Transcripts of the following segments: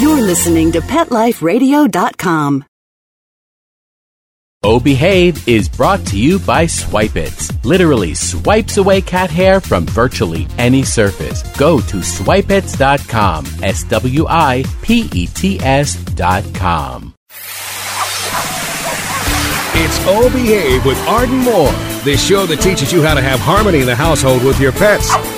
You're listening to PetLifeRadio.com. Oh Behave is brought to you by Swipe It. Literally swipes away cat hair from virtually any surface. Go to swipeits.com. S W I P E T S.com. It's Oh Behave with Arden Moore, the show that teaches you how to have harmony in the household with your pets.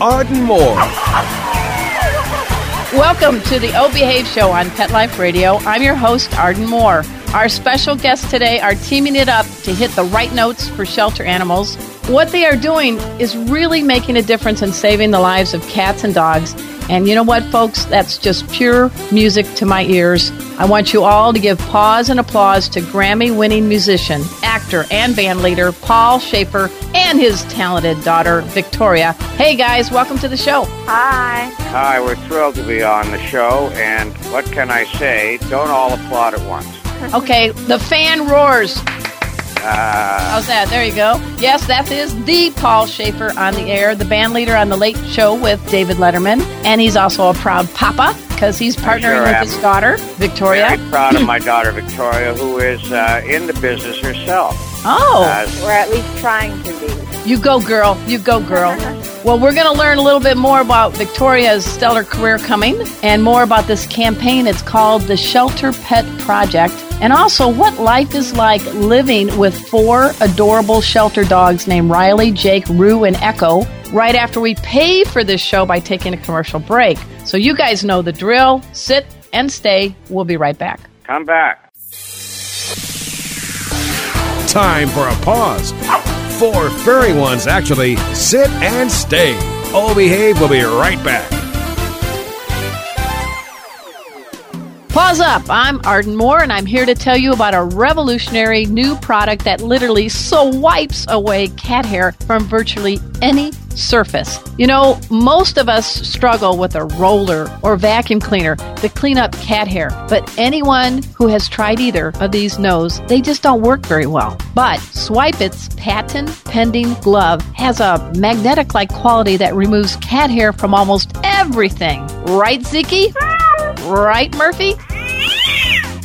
Arden Moore. Welcome to the O Behave Show on Pet Life Radio. I'm your host, Arden Moore. Our special guests today are teaming it up to hit the right notes for shelter animals. What they are doing is really making a difference in saving the lives of cats and dogs. And you know what, folks? That's just pure music to my ears. I want you all to give pause and applause to Grammy winning musician, actor, and band leader Paul Shaffer and his talented daughter, Victoria. Hey, guys, welcome to the show. Hi. Hi, we're thrilled to be on the show, and what can I say? Don't all applaud at once. Okay, the fan roars. Uh, How's that? There you go. Yes, that is the Paul Shaffer on the air, the band leader on The Late Show with David Letterman. And he's also a proud papa because he's partnering sure with am. his daughter, Victoria. very proud of my daughter Victoria, who is uh, in the business herself. Oh, Uh, We're at least trying to be. you go, girl. You go, girl. Well, we're going to learn a little bit more about Victoria's stellar career coming and more about this campaign. It's called the Shelter Pet Project. And also what life is like living with four adorable shelter dogs named Riley, Jake, Rue, and Echo right after we pay for this show by taking a commercial break. So you guys know the drill. Sit and stay. We'll be right back. come back. Time for a pause. Four furry ones, actually. Sit and stay. Oh Behave We'll be right back. Pause up. I'm Arden Moore, and I'm here to tell you about a revolutionary new product that literally so wipes away cat hair from virtually any surface. You know, most of us struggle with a roller or vacuum cleaner to clean up cat hair, but anyone who has tried either of these knows they just don't work very well. But Swipe It's patent pending glove has a magnetic like quality that removes cat hair from almost everything. Right, Ziki? Right, Murphy?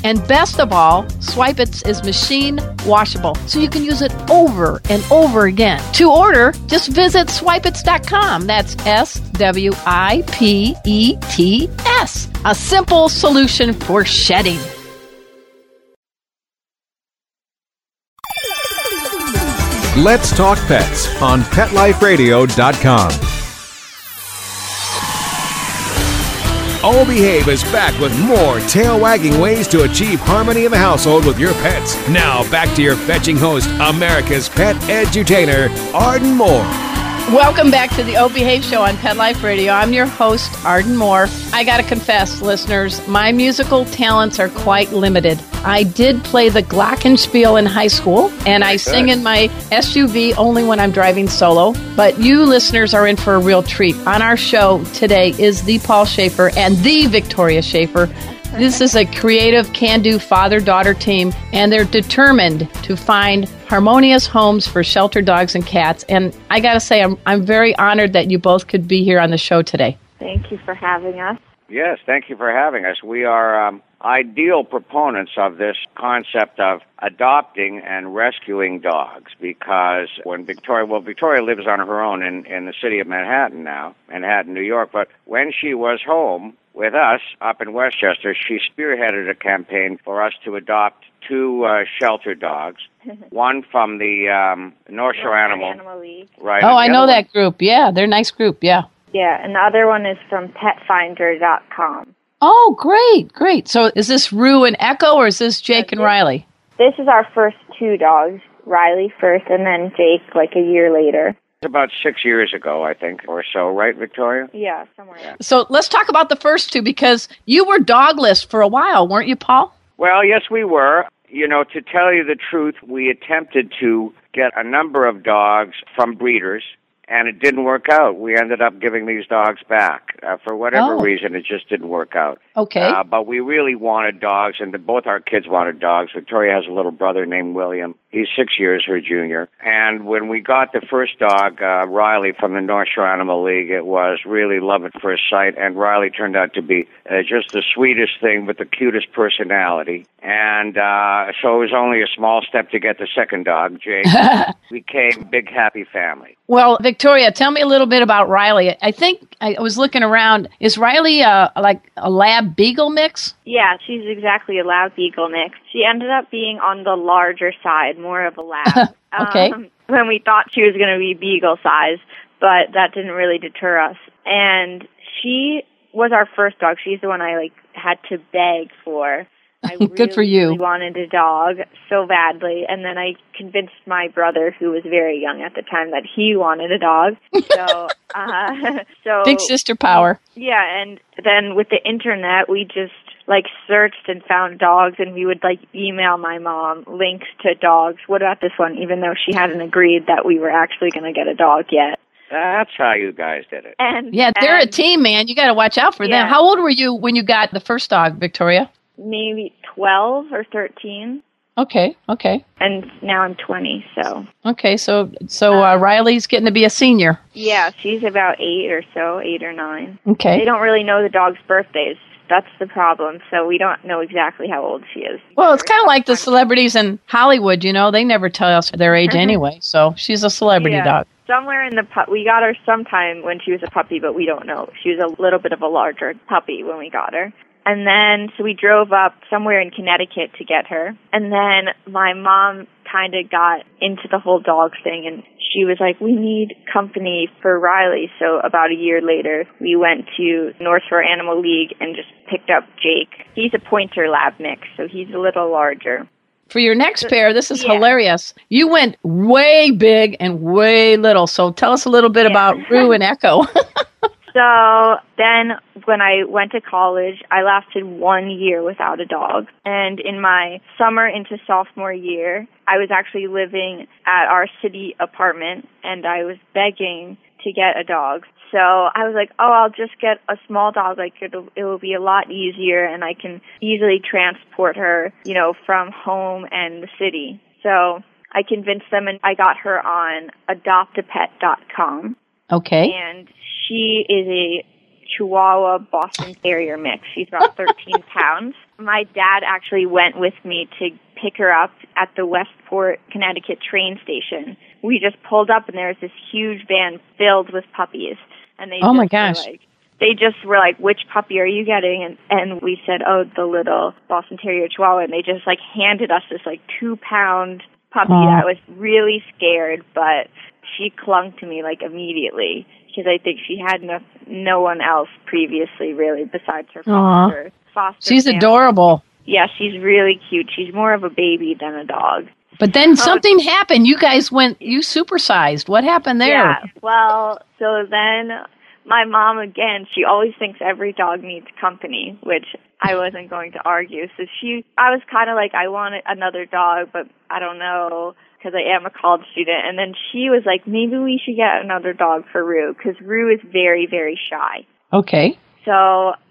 And best of all, Swipe It is is machine washable, so you can use it over and over again. To order, just visit swipeits.com. That's S W I P E T S. A simple solution for shedding. Let's Talk Pets on PetLifeRadio.com. Oh Behave is back with more tail wagging ways to achieve harmony in the household with your pets. Now back to your fetching host, America's pet edutainer, Arden Moore. Welcome back to the O Behave Show on Pet Life Radio. I'm your host, Arden Moore. I got to confess, listeners, my musical talents are quite limited. I did play the glockenspiel in high school, and I sing in my SUV only when I'm driving solo. But you listeners are in for a real treat. On our show today is the Paul Shaffer and the Victoria Shaffer. This is a creative, can do father daughter team, and they're determined to find harmonious homes for shelter dogs and cats. And I got to say, I'm, I'm very honored that you both could be here on the show today. Thank you for having us. Yes, thank you for having us. We are um, ideal proponents of this concept of adopting and rescuing dogs because when Victoria, well, Victoria lives on her own in, in the city of Manhattan now, Manhattan, New York, but when she was home with us up in Westchester, she spearheaded a campaign for us to adopt two uh, shelter dogs, one from the um, North Shore Animal, Animal League. right? Oh, I know other one- that group. Yeah, they're a nice group. Yeah. Yeah, and the other one is from petfinder.com. Oh, great, great. So is this Rue and Echo, or is this Jake and Riley? This is our first two dogs, Riley first and then Jake like a year later. About six years ago, I think, or so, right, Victoria? Yeah, somewhere. Yeah. So let's talk about the first two because you were dogless for a while, weren't you, Paul? Well, yes, we were. You know, to tell you the truth, we attempted to get a number of dogs from breeders and it didn't work out. We ended up giving these dogs back uh, for whatever Oh. reason. It just didn't work out. Okay. Uh, but we really wanted dogs, and the, both our kids wanted dogs. Victoria has a little brother named William. He's six years her junior. And when we got the first dog, uh, Riley from the North Shore Animal League, it was really love at first sight. And Riley turned out to be uh, just the sweetest thing with the cutest personality. And uh, so it was only a small step to get the second dog, Jake. we became big happy family. Well, Victoria, tell me a little bit about Riley. I think I was looking around. Is Riley uh, like a lab beagle mix? Yeah, she's exactly a lab beagle mix. She ended up being on the larger side, more of a lab. Okay. Um, when we thought she was going to be beagle size, but that didn't really deter us. And she was our first dog. She's the one I like had to beg for. I Good really, for you. really wanted a dog so badly, and then I convinced my brother, who was very young at the time, that he wanted a dog. So, uh, so Big sister power. yeah, and then with the internet, we just like searched and found dogs, and we would like email my mom links to dogs. What about this one? Even though she hadn't agreed that we were actually going to get a dog yet. That's how you guys did it. And Yeah, they're a team, man. You got to watch out for them. How old were you when you got the first dog, Victoria? Maybe twelve or thirteen, Okay, okay, and now I'm twenty. So okay. So, so uh, Riley's getting to be a senior. yeah, she's about eight or so, eight or nine. Okay. They don't really know the dog's birthdays. That's the problem. So we don't know exactly how old she is. Well, it's kind of like the celebrities in Hollywood. You know, they never tell us their age anyway. So she's a celebrity Yeah. dog. Somewhere in the pu- we got her sometime when she was a puppy, but we don't know. She was a little bit of a larger puppy when we got her. And then so we drove up somewhere in Connecticut to get her. And then my mom kind of got into the whole dog thing and she was like, we need company for Riley. So about a year later, we went to North Shore Animal League and just picked up Jake. He's a pointer lab mix, so he's a little larger. For your next pair, this is yeah. hilarious. You went way big and way little. So tell us a little bit Yeah. about Rue and Echo. So then when I went to college, I lasted one year without a dog. And in my summer into sophomore year, I was actually living at our city apartment and I was begging to get a dog. So I was like, oh, I'll just get a small dog. Like it'll, it will be a lot easier and I can easily transport her, you know, from home and the city. So I convinced them and I got her on adoptapet.com okay. and she is a Chihuahua Boston Terrier mix. She's about 13 pounds. My dad actually went with me to pick her up at the Westport, Connecticut train station. We just pulled up and there was this huge van filled with puppies. And they Oh my gosh. like they just were like, "Which puppy are you getting?" And and we said, "Oh, the little Boston Terrier Chihuahua." And they just like handed us this like two pound puppy Aw. that was really scared, but she clung to me like immediately because I think she had no no one else previously really besides her foster foster. She's family. adorable. Yeah, she's really cute. She's more of a baby than a dog. But then um, something happened. You guys went, you supersized. What happened there? Yeah. Well, so then my mom again, she always thinks every dog needs company, which I wasn't going to argue. So she, I was kind of like, I want another dog, but I don't know because I am a college student. And then she was like, maybe we should get another dog for Rue because Rue is very, very shy. Okay. So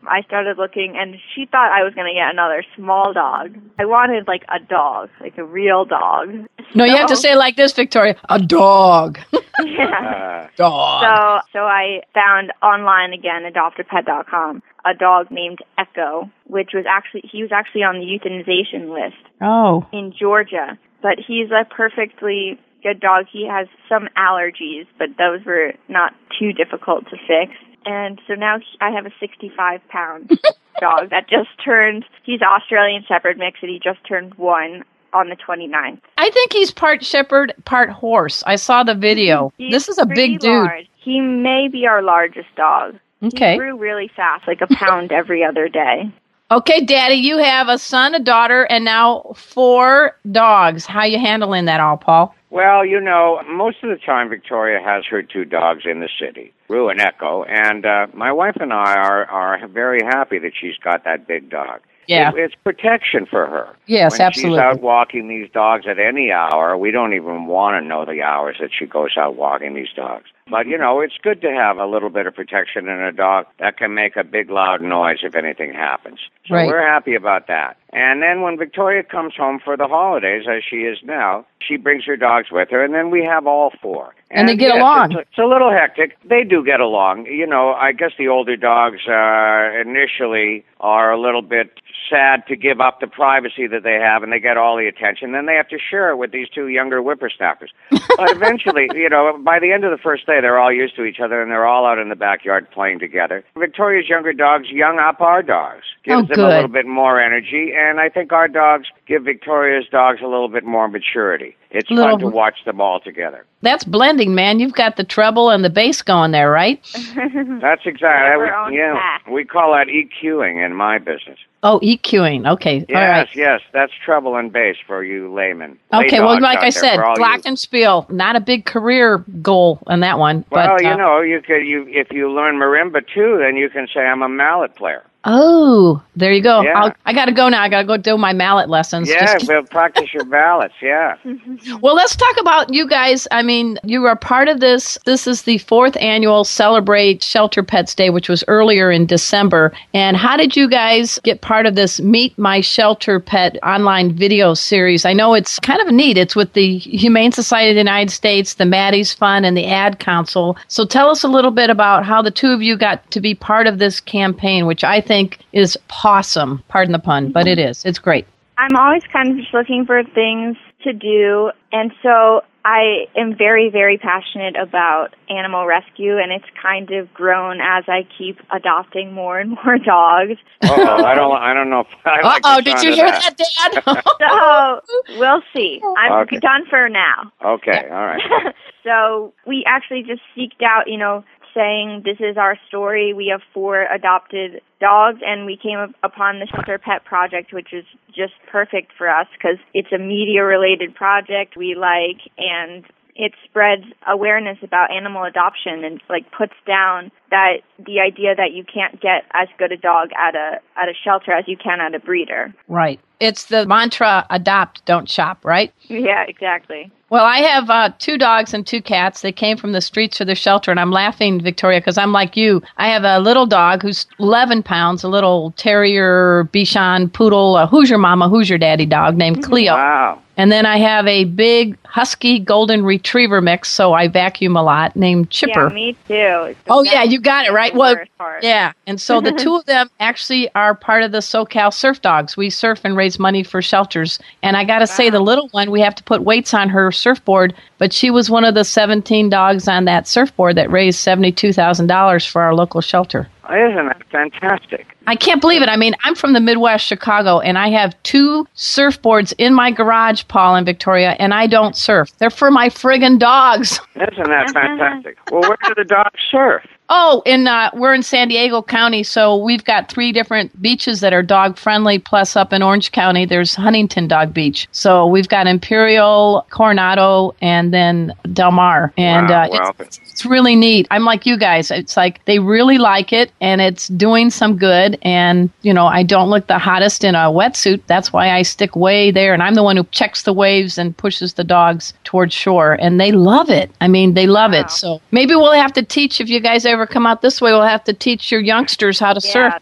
I started looking, and she thought I was going to get another small dog. I wanted like a dog, like a real dog. No, you have to say like this, Victoria. A dog. Yeah. Dog. So, so I found online again, adoptapet.com, a dog named Echo, which was actually, he was actually on the euthanization list oh. in Georgia. But he's a perfectly good dog. He has some allergies, but those were not too difficult to fix. And so now he- I have a 65 pound dog that just turned, he's Australian Shepherd mix and he just turned one on the 29th. I think he's part shepherd, part horse. I saw the video. He's this is a big dude. He may be our largest dog. Okay. He grew really fast, like a pound every other day. Okay, Daddy, you have a son, a daughter, and now four dogs. How you handling that all, Paul? Well, you know, most of the time Victoria has her two dogs in the city, Rue and Echo, and uh, my wife and I are are very happy that she's got that big dog. Yeah. It, it's protection for her. Yes, when absolutely. She's out walking these dogs at any hour. We don't even want to know the hours that she goes out walking these dogs. But you know, it's good to have a little bit of protection in a dog that can make a big loud noise if anything happens. So Right. we're happy about that. And then when Victoria comes home for the holidays, as she is now, she brings her dogs with her, and then we have all four. And they get yes, along. It's, it's a little hectic. They do get along. You know, I guess the older dogs uh, initially are a little bit sad to give up the privacy that they have, and they get all the attention. Then they have to share it with these two younger whippersnappers. but eventually, you know, by the end of the first day, they're all used to each other, and they're all out in the backyard playing together. Victoria's younger dogs young up our dogs, gives Oh, them good. a little bit more energy, and I think our dogs give Victoria's dogs a little bit more maturity. It's Little- fun to watch them all together. That's blending, man. You've got the treble and the bass going there, right? That's exactly. Our own yeah, we call that EQing in my business. Oh, EQing. Okay. Yes, All right. yes, that's treble and bass for you laymen. Okay, Lay well, like I said, all you- Glockenspiel, not a big career goal on that one. Well, but, you uh, know, you could you if you learn marimba too, then you can say I'm a mallet player. Oh, there you go. Yeah. I got to go now. I got to go do my mallet lessons. Yeah, Just- we'll practice your ballads. Yeah. well, let's talk about you guys. I mean, you are part of this. This is the fourth annual Celebrate Shelter Pets Day, which was earlier in December. And how did you guys get part of this Meet My Shelter Pet online video series? I know it's kind of neat. It's with the Humane Society of the United States, the Maddie's Fund, and the Ad Council. So tell us a little bit about how the two of you got to be part of this campaign, which I think is possum. Pardon the pun, but it is. It's great. I'm always kind of just looking for things to do, and so I am very, very passionate about animal rescue, and it's kind of grown as I keep adopting more and more dogs. Oh, I don't. I don't know. If I Uh like the oh, did you of hear that, Dad? So we'll see. I'm Okay. done for now. Okay, all right. so we actually just seeked out, you know, saying this is our story. We have four adopted dogs, and we came upon the Shelter Pet Project, which is just perfect for us because it's a media related project we like, and it spreads awareness about animal adoption and like puts down that the idea that you can't get as good a dog at a at a shelter as you can at a breeder. Right. It's the mantra adopt, don't shop, right? Yeah, exactly. Well, I have uh, two dogs and two cats. They came from the streets to the shelter, and I'm laughing, Victoria, because I'm like you. I have a little dog who's 11 pounds, a little terrier, Bichon, poodle. Uh, who's your mama? Who's your daddy dog? Named Cleo. Wow. And then I have a big husky golden retriever mix, so I vacuum a lot, named Chipper. Yeah, me too. The Oh yeah, you got it right. Well, part. yeah, and so the two of them actually are part of the SoCal Surf Dogs. We surf and raise money for shelters. And I got to say, the little one, we have to put weights on her surfboard, but she was one of the 17 dogs on that surfboard that raised $72,000 for our local shelter. Isn't that fantastic? I can't believe it. I mean, I'm from the Midwest, Chicago, and I have two surfboards in my garage, Paul and Victoria, and I don't surf. They're for my friggin' dogs. Isn't that uh-huh. fantastic? well, where do the dogs surf? Oh, in uh, we're in San Diego County, so we've got three different beaches that are dog friendly. Plus, up in Orange County, there's Huntington Dog Beach. So we've got Imperial, Coronado, and then Del Mar, and Wow, uh, well, it's, it's really neat. I'm like you guys. It's like they really like it, and it's doing some good. And you know, I don't look the hottest in a wetsuit. That's why I stick way there, and I'm the one who checks the waves and pushes the dogs towards shore, and they love it. I mean, they love Wow. it. So maybe we'll have to teach if you guys ever come out this way. We'll have to teach your youngsters how to Yeah. surf.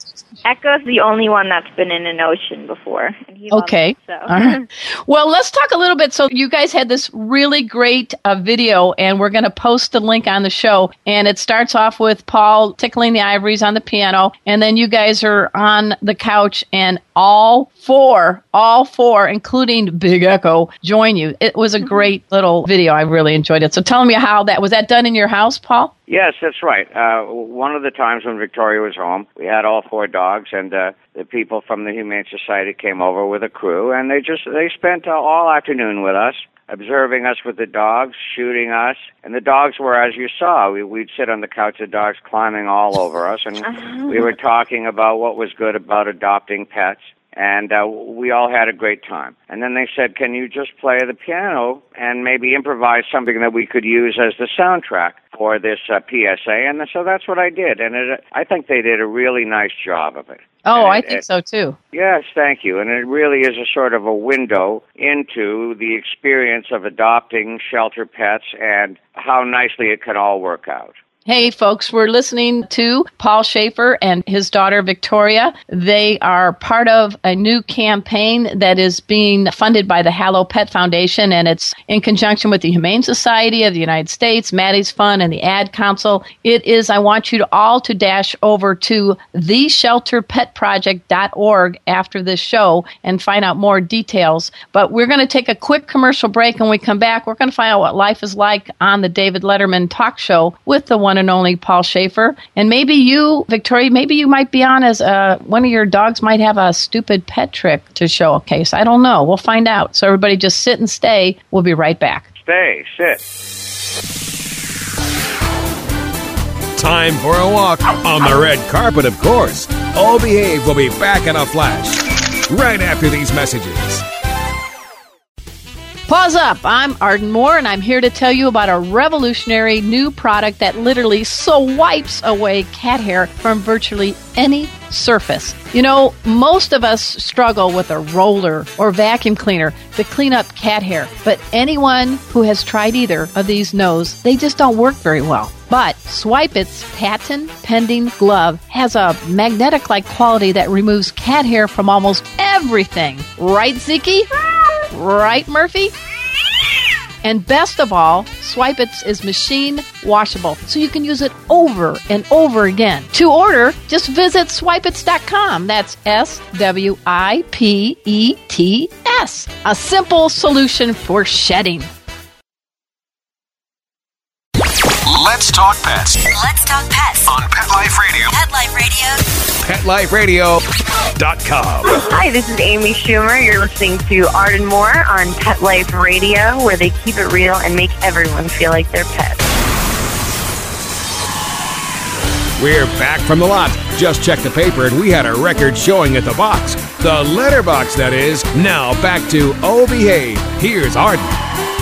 Echo's the only one that's been in an ocean before. And he Okay. it, so. All right. Well, let's talk a little bit. So, you guys had this really great uh, video, and we're going to post the link on the show. And it starts off with Paul tickling the ivories on the piano, and then you guys are on the couch, and all four, all four, including Big Echo, join you. It was a great little video. I really enjoyed it. So, tell me how that was. That done in your house, Paul? Yes, that's right. Uh, one of the times when Victoria was home, we had all four dogs, and uh, the people from the Humane Society came over with a crew, and they just they spent uh, all afternoon with us, observing us with the dogs, shooting us, and the dogs were as you saw. We, we'd sit on the couch, the dogs climbing all over us, and we were talking about what was good about adopting pets. And uh, we all had a great time. And then they said, "Can you just play the piano and maybe improvise something that we could use as the soundtrack for this uh, PSA?" And so that's what I did, and it, I think they did a really nice job of it. Oh, And I think it- so too. Yes, thank you. And it really is a sort of a window into the experience of adopting shelter pets and how nicely it can all work out. Hey, folks, we're listening to Paul Shaffer and his daughter Victoria. They are part of a new campaign that is being funded by the Halo Pet Foundation, and it's in conjunction with the Humane Society of the United States, Maddie's Fund, and the Ad Council. It is, I want you to all to dash over to theshelterpetproject.org after this show and find out more details. But we're going to take a quick commercial break, and we come back, we're going to find out what life is like on the David Letterman talk show with the one and only Paul Shaffer. And maybe you, Victoria, maybe you might be on as uh, one of your dogs might have a stupid pet trick to showcase. I don't know. We'll find out. So everybody just sit and stay. We'll be right back. Stay, sit. Time for a walk on the red carpet, of course. All Behave will be back in a flash. Right after these messages. Pause up. I'm Arden Moore, and I'm here to tell you about a revolutionary new product that literally so wipes away cat hair from virtually any surface. You know, most of us struggle with a roller or vacuum cleaner to clean up cat hair, but anyone who has tried either of these knows they just don't work very well. But Swipe It's patent pending glove has a magnetic like quality that removes cat hair from almost everything. Right, Ziki? Right, Murphy? And best of all, Swipe It is is machine washable, so you can use it over and over again. To order, just visit swipeits.com. That's S W I P E T S. A simple solution for shedding. Let's talk pets Let's talk pets. on Pet Life Radio. Pet Life Radio. PetLifeRadio.com. Hi, this is Amy Schumer. You're listening to Arden Moore on Pet Life Radio, where they keep it real and make everyone feel like their pet. We're back from the lot. Just checked the paper and we had a record showing at the box. The letterbox, that is. Now back to Oh Behave. Here's Arden.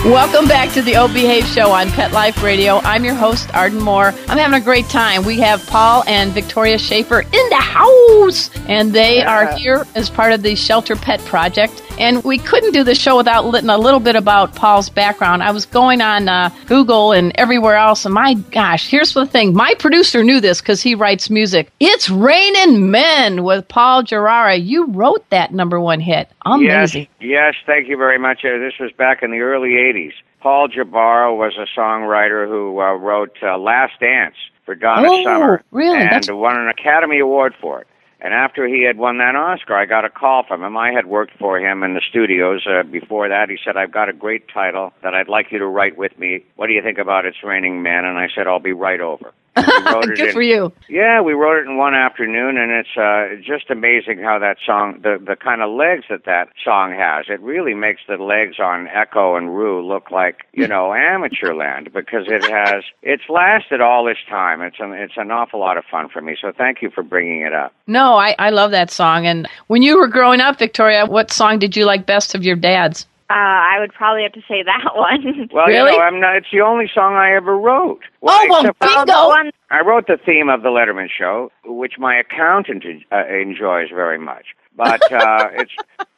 Welcome back to the O Behave Show on Pet Life Radio. I'm your host, Arden Moore. I'm having a great time. We have Paul and Victoria Shaffer in the house, and they are here as part of the Shelter Pet Project. And we couldn't do the show without letting a little bit about Paul's background. I was going on uh, Google and everywhere else, and my gosh, here's the thing. My producer knew this because he writes music. It's Raining Men with Paul Jabara. You wrote that number one hit. Amazing. Yes, yes, thank you very much. Uh, this was back in the early 80s. Paul Jabara was a songwriter who uh, wrote uh, Last Dance for Donna Oh, Summer. really? And That's- won an Academy Award for it. And after he had won that Oscar, I got a call from him. I had worked for him in the studios uh, before that. He said, I've got a great title that I'd like you to write with me. What do you think about It's Raining Men? And I said, I'll be right over. And we it Good in- for you. yeah, we wrote it in one afternoon, and it's uh, just amazing how that song, the the kind of legs that that song has. It really makes the legs on Echo and Rue look like you know amateur land because it has it's lasted all this time. It's an it's an awful lot of fun for me. So thank you for bringing it up. No, I, I love that song. And when you were growing up, Victoria, what song did you like best of your dad's? Uh, I would probably have to say that one. Well, Really? you know, I'm not. It's the only song I ever wrote. Oh, well, Oh, the bingo! one I wrote the theme of the Letterman show, which my accountant uh, enjoys very much. But uh, it's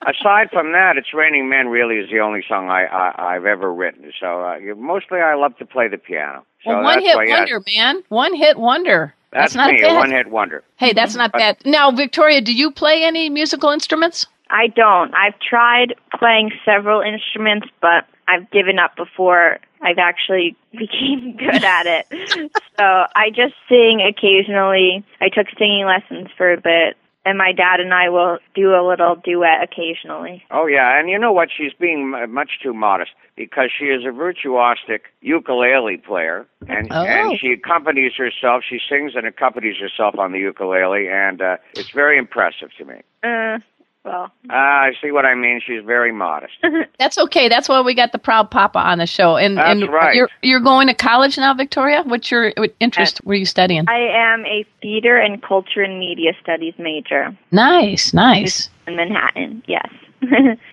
aside from that, "It's Raining Men" really is the only song I, I I've ever written. So uh, mostly I love to play the piano. So well, one that's hit why, yeah, wonder, man. One hit wonder. That's, not me, bad. a one-hit wonder. Hey, that's not bad. Now, Victoria, do you play any musical instruments? I don't. I've tried playing several instruments, but I've given up before I've actually became good at it. so I just sing occasionally. I took singing lessons for a bit, and my dad and I will do a little duet occasionally. Oh yeah, and you know what? She's being much too modest because she is a virtuosic ukulele player, and Oh. and she accompanies herself. She sings and accompanies herself on the ukulele, and uh, it's very impressive to me. Uh, Well, uh, I see what I mean. She's very modest. That's okay. That's why we got the proud papa on the show. And That's and right. you're you're going to college now, Victoria. What's your what interest? Were you studying? I am a theater and culture and media studies major Nice, nice. in Manhattan. Yes.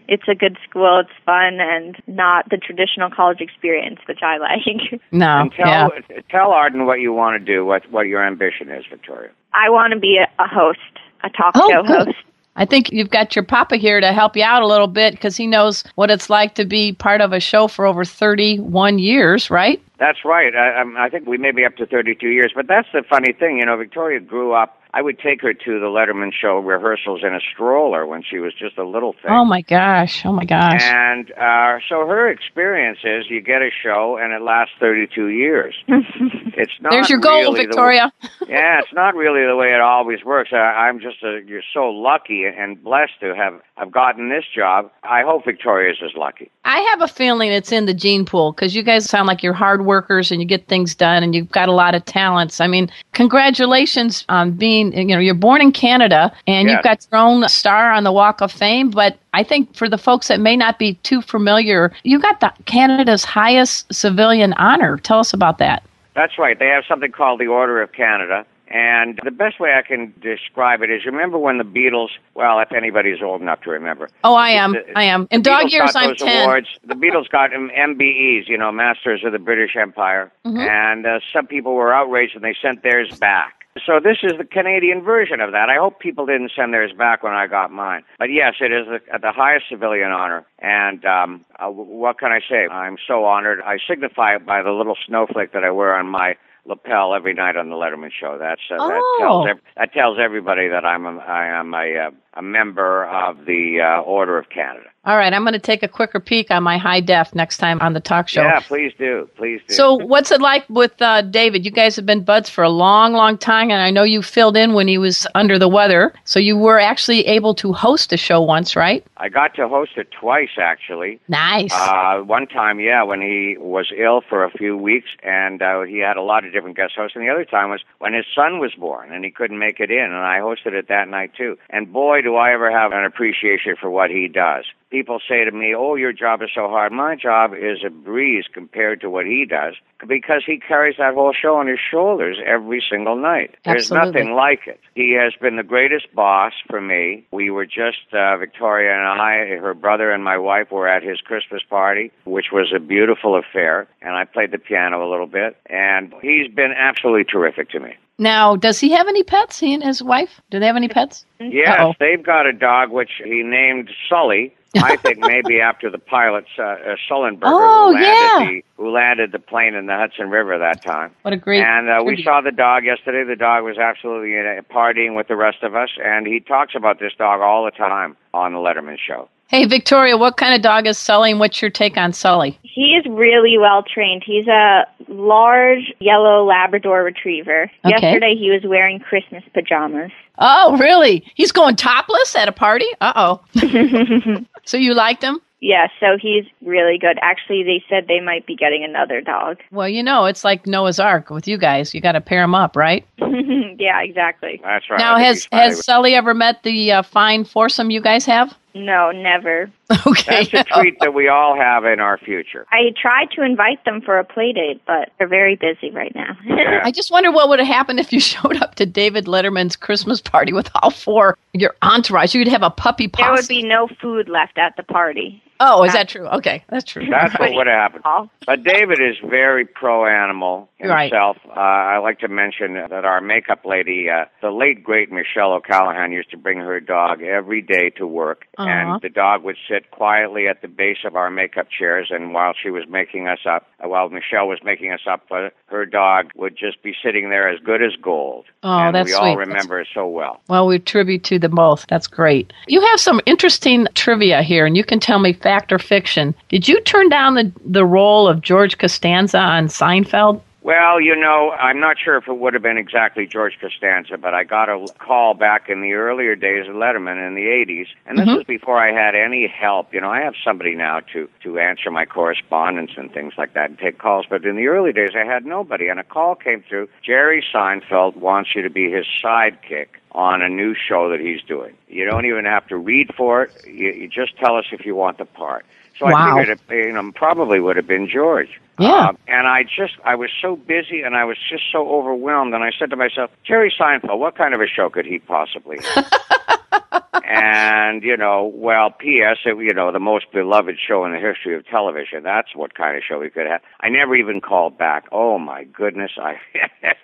it's a good school. It's fun and not the traditional college experience, which I like. No, and tell yeah. tell Arden what you want to do. What what your ambition is, Victoria. I want to be a, a host, a talk Oh, show good. host. I think you've got your papa here to help you out a little bit because he knows what it's like to be part of a show for over 31 years, right? That's right. I, I'm- think we may be up to 32 years, but that's the funny thing. You know, Victoria grew up. I would take her to the Letterman show rehearsals in a stroller when she was just a little thing. Oh my gosh. Oh my gosh. And uh, so her experience is you get a show and it lasts 32 years. it's not There's your goal, really Victoria. yeah, it's not really the way it always works. I, I'm just a, you're so lucky and blessed to have have gotten this job. I hope Victoria's as lucky. I have a feeling it's in the gene pool because you guys sound like you're hard workers and you get things done and you've got a lot of talents. I mean, congratulations on being, you know, you're born in Canada and Yes. you've got your own star on the Walk of Fame. But I think for the folks that may not be too familiar, you got the Canada's highest civilian honor. Tell us about that. That's right. They have something called the Order of Canada. And the best way I can describe it is remember when the Beatles, well, if anybody's old enough to remember. Oh, I am. The- I am. In dog Beatles years, I'm those 10. awards. The Beatles got MBEs, you know, Masters of the British Empire. Mm-hmm. And uh, some people were outraged and they sent theirs back. So this is the Canadian version of that. I hope people didn't send theirs back when I got mine. But yes, it is the, the highest civilian honor. And um, uh, what can I say? I'm so honored. I signify it by the little snowflake that I wear on my lapel every night on the Letterman show. That's uh, Oh. that tells that tells everybody that I'm a, I am a uh, a member of the uh, Order of Canada. All right, I'm going to take a quicker peek on my high def next time on the talk show. Yeah, please do, please do. So, what's it like with uh, David? You guys have been buds for a long, long time, and I know you filled in when he was under the weather. So, you were actually able to host a show once, right? I got to host it twice actually. Nice. Uh, one time, yeah, when he was ill for a few weeks, and uh, he had a lot of different guest hosts. And the other time was when his son was born, and he couldn't make it in, and I hosted it that night too. And boy, do I ever have an appreciation for what he does. People say to me, "Oh, your job is so hard." My job is a breeze compared to what he does, because he carries that whole show on his shoulders every single night. There's nothing like it. He has been the greatest boss for me. We were just uh, Victoria and I, her brother and my wife were at his Christmas party, which was a beautiful affair, and I played the piano a little bit, and he's been absolutely terrific to me. Now, does he have any pets? He and his wife? Do they have any pets? Yes, Uh-oh. they've got a dog which he named Sully. I think maybe after the pilot uh, uh, Sullenberger Oh, who landed yeah. the who landed the plane in the Hudson River that time. What a great. And uh, we saw the dog yesterday. The dog was absolutely uh, partying with the rest of us, and he talks about this dog all the time on the Letterman show. Hey, Victoria, what kind of dog is Sully, and what's your take on Sully? He is really well trained. He's a large yellow Labrador retriever. Okay. Yesterday he was wearing Christmas pajamas. Oh, really? He's going topless at a party? Uh oh. so, you liked him? Yeah, so he's really good. Actually, they said they might be getting another dog. Well, you know, it's like Noah's Ark with you guys. You got to pair them up, right? yeah, exactly. That's right. Now, has has Sully ever met the uh, fine foursome you guys have? No, never. Okay. That's a treat that we all have in our future. I tried to invite them for a play date, but they're very busy right now. Yeah. I just wonder what would have happened if you showed up to David Letterman's Christmas party with all four your entourage. You'd have a puppy party. there would be no food left at the party. Oh, is that true? Okay, that's true. That's what would have happened. But David is very pro animal Right. himself. Uh, I like to mention that our makeup lady, uh, the late great Michelle O'Callahan, used to bring her dog every day to work, Uh-huh. and the dog would sit quietly at the base of our makeup chairs. And while she was making us up, uh, while Michelle was making us up, uh, her dog would just be sitting there as good as gold. Oh, and that's we sweet. all That's- remember it so well. Well, we tribute to them both. That's great. You have some interesting trivia here, and you can tell me fact or fiction. Did you turn down the the role of George Costanza on Seinfeld? Well, you know, I'm not sure if it would have been exactly George Costanza, but I got a call back in the earlier days of Letterman in the 80s, and this Mhm. was before I had any help. You know, I have somebody now to to answer my correspondence and things like that and take calls, but in the early days I had nobody, and a call came through. Jerry Seinfeld wants you to be his sidekick on a new show that he's doing. You don't even have to read for it. You, you just tell us if you want the part. So Wow. I figured it you know, probably would have been George. Yeah. Uh, and I just, I was so busy and I was just so overwhelmed. And I said to myself, Jerry Seinfeld, what kind of a show could he possibly have? and, you know, well, P.S., it, you know, the most beloved show in the history of television. That's what kind of show he could have. I never even called back. Oh, my goodness. I.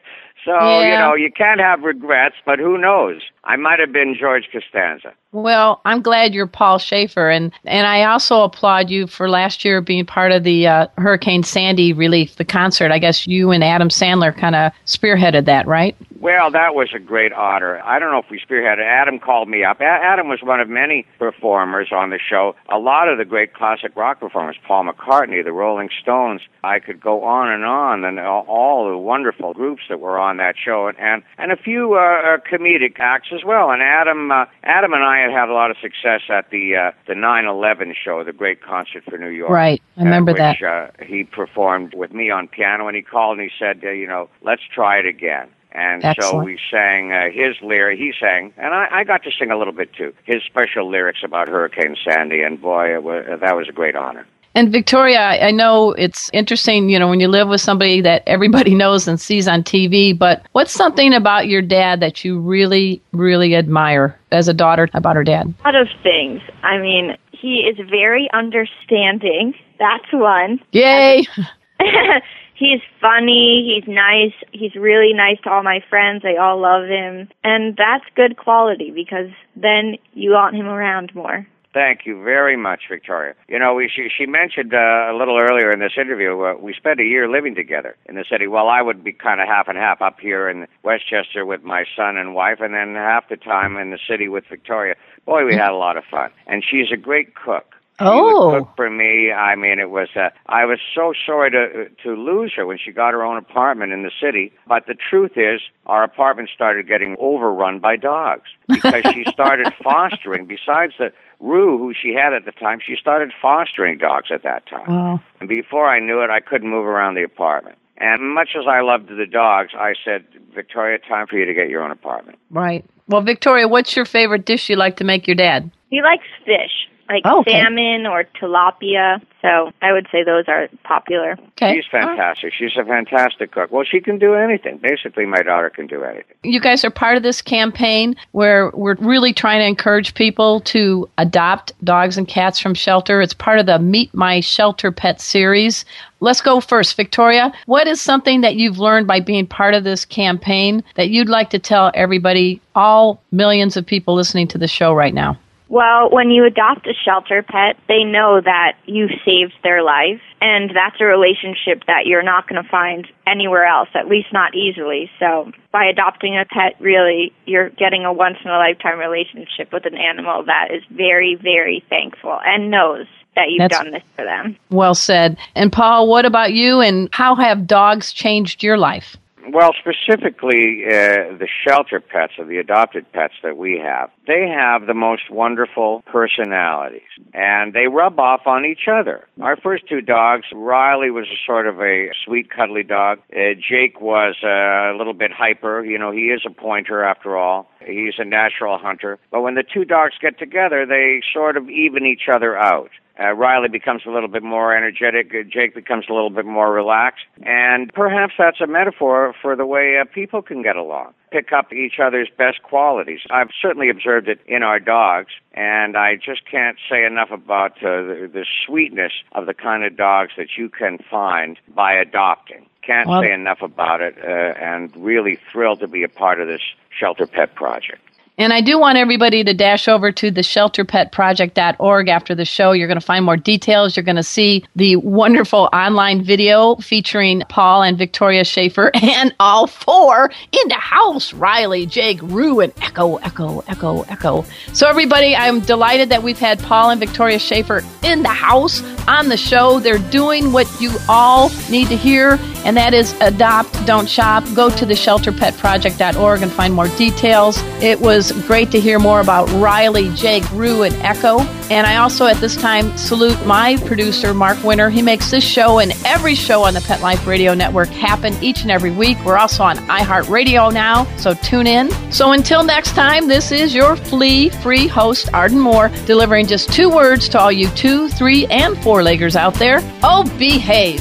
So, you know, you can't have regrets, but who knows? I might have been George Costanza. Well, I'm glad you're Paul Shaffer, and and I also applaud you for last year being part of the uh, Hurricane Sandy relief, the concert. I guess you and Adam Sandler kind of spearheaded that, right? Well, that was a great honor. I don't know if we spearheaded. Adam called me up. A- Adam was one of many performers on the show. A lot of the great classic rock performers, Paul McCartney, the Rolling Stones. I could go on and on, and all, the wonderful groups that were on that show, and and, and a few uh, uh, comedic acts as well. And Adam, uh, Adam and I had had a lot of success at the uh, the 9/11 show, the great concert for New York. Right. I remember at that. Uh, he performed with me on piano, and he called and he said, uh, you know, let's try it again. And so we sang uh, his lyric. He sang, and I, I got to sing a little bit too. His special lyrics about Hurricane Sandy, and boy, it was, that was a great honor. And Victoria, I know it's interesting, you know, when you live with somebody that everybody knows and sees on TV, but what's something about your dad that you really, really admire as a daughter about her dad? A lot of things. I mean, he is very understanding. That's one. Yay! he's funny, he's nice, he's really nice to all my friends. They all love him. And that's good quality because then you want him around more. Thank you very much, Victoria. You know, we, she, she mentioned uh, a little earlier in this interview, uh, we spent a year living together in the city. Well, I would be kind of half and half up here in Westchester with my son and wife, and then half the time in the city with Victoria. Boy, we had a lot of fun. And she's a great cook. She Oh. cook for me. I mean, it was. Uh, I was so sorry to to lose her when she got her own apartment in the city. But the truth is, our apartment started getting overrun by dogs because she started fostering. Besides the Rue, who she had at the time, she started fostering dogs at that time. Wow. And before I knew it, I couldn't move around the apartment. And much as I loved the dogs, I said, Victoria, time for you to get your own apartment. Right. Well, Victoria, what's your favorite dish you like to make your dad? He likes fish, like Oh, okay. salmon or tilapia. So I would say those are popular. Okay. She's fantastic. She's a fantastic cook. Well, she can do anything. Basically, my daughter can do anything. You guys are part of this campaign where we're really trying to encourage people to adopt dogs and cats from shelter. It's part of the Meet My Shelter Pet series. Let's go first. Victoria, what is something that you've learned by being part of this campaign that you'd like to tell everybody, all millions of people listening to the show right now? Well, when you adopt a shelter pet, they know that you've saved their life, and that's a relationship that you're not going to find anywhere else, at least not easily. So, by adopting a pet, really, you're getting a once in a lifetime relationship with an animal that is very, very thankful and knows that you've That's- done this for them. Well said. And Paul, what about you and how have dogs changed your life? Well, specifically, uh, the shelter pets or the adopted pets that we have, they have the most wonderful personalities, and they rub off on each other. Our first two dogs, Riley was a sort of a sweet, cuddly dog. Uh, Jake was uh, a little bit hyper. You know, he is a pointer after all. He's a natural hunter. But when the two dogs get together, they sort of even each other out. Uh, Riley becomes a little bit more energetic. Uh, Jake becomes a little bit more relaxed. And perhaps that's a metaphor for the way uh, people can get along, pick up each other's best qualities. I've certainly observed it in our dogs, and I just can't say enough about uh, the, the sweetness of the kind of dogs that you can find by adopting. Can't Well- say enough about it, uh, and really thrilled to be a part of this shelter pet project. And I do want everybody to dash over to the shelterpetproject.org after the show. You're going to find more details. You're going to see the wonderful online video featuring Paul and Victoria Shaffer and all four in the house Riley, Jake, Rue, and Echo, Echo, Echo, Echo. So, everybody, I'm delighted that we've had Paul and Victoria Shaffer in the house on the show. They're doing what you all need to hear, and that is adopt, don't shop. Go to the shelterpetproject.org and find more details. It was was great to hear more about Riley, Jake, Rue, and Echo. And I also at this time salute my producer, Mark Winter. He makes this show and every show on the Pet Life Radio Network happen each and every week. We're also on iHeartRadio now, so tune in. So until next time, this is your flea free host, Arden Moore, delivering just two words to all you two, three, and four leggers out there. Oh, behave.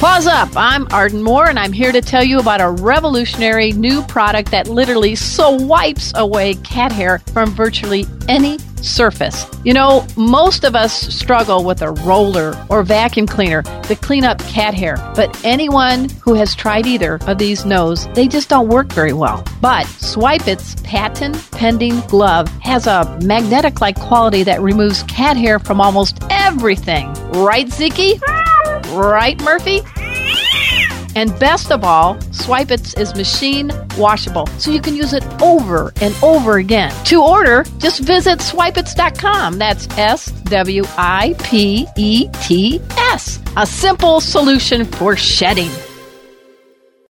Pause up. I'm Arden Moore, and I'm here to tell you about a revolutionary new product that literally so wipes away cat hair from virtually any surface. You know, most of us struggle with a roller or vacuum cleaner to clean up cat hair, but anyone who has tried either of these knows they just don't work very well. But Swipe It's patent pending glove has a magnetic like quality that removes cat hair from almost everything. Right, Ziki? Right, Murphy? And best of all, Swipets is is machine washable, so you can use it over and over again. To order, just visit swipets.com. That's S W I P E T S. A simple solution for shedding.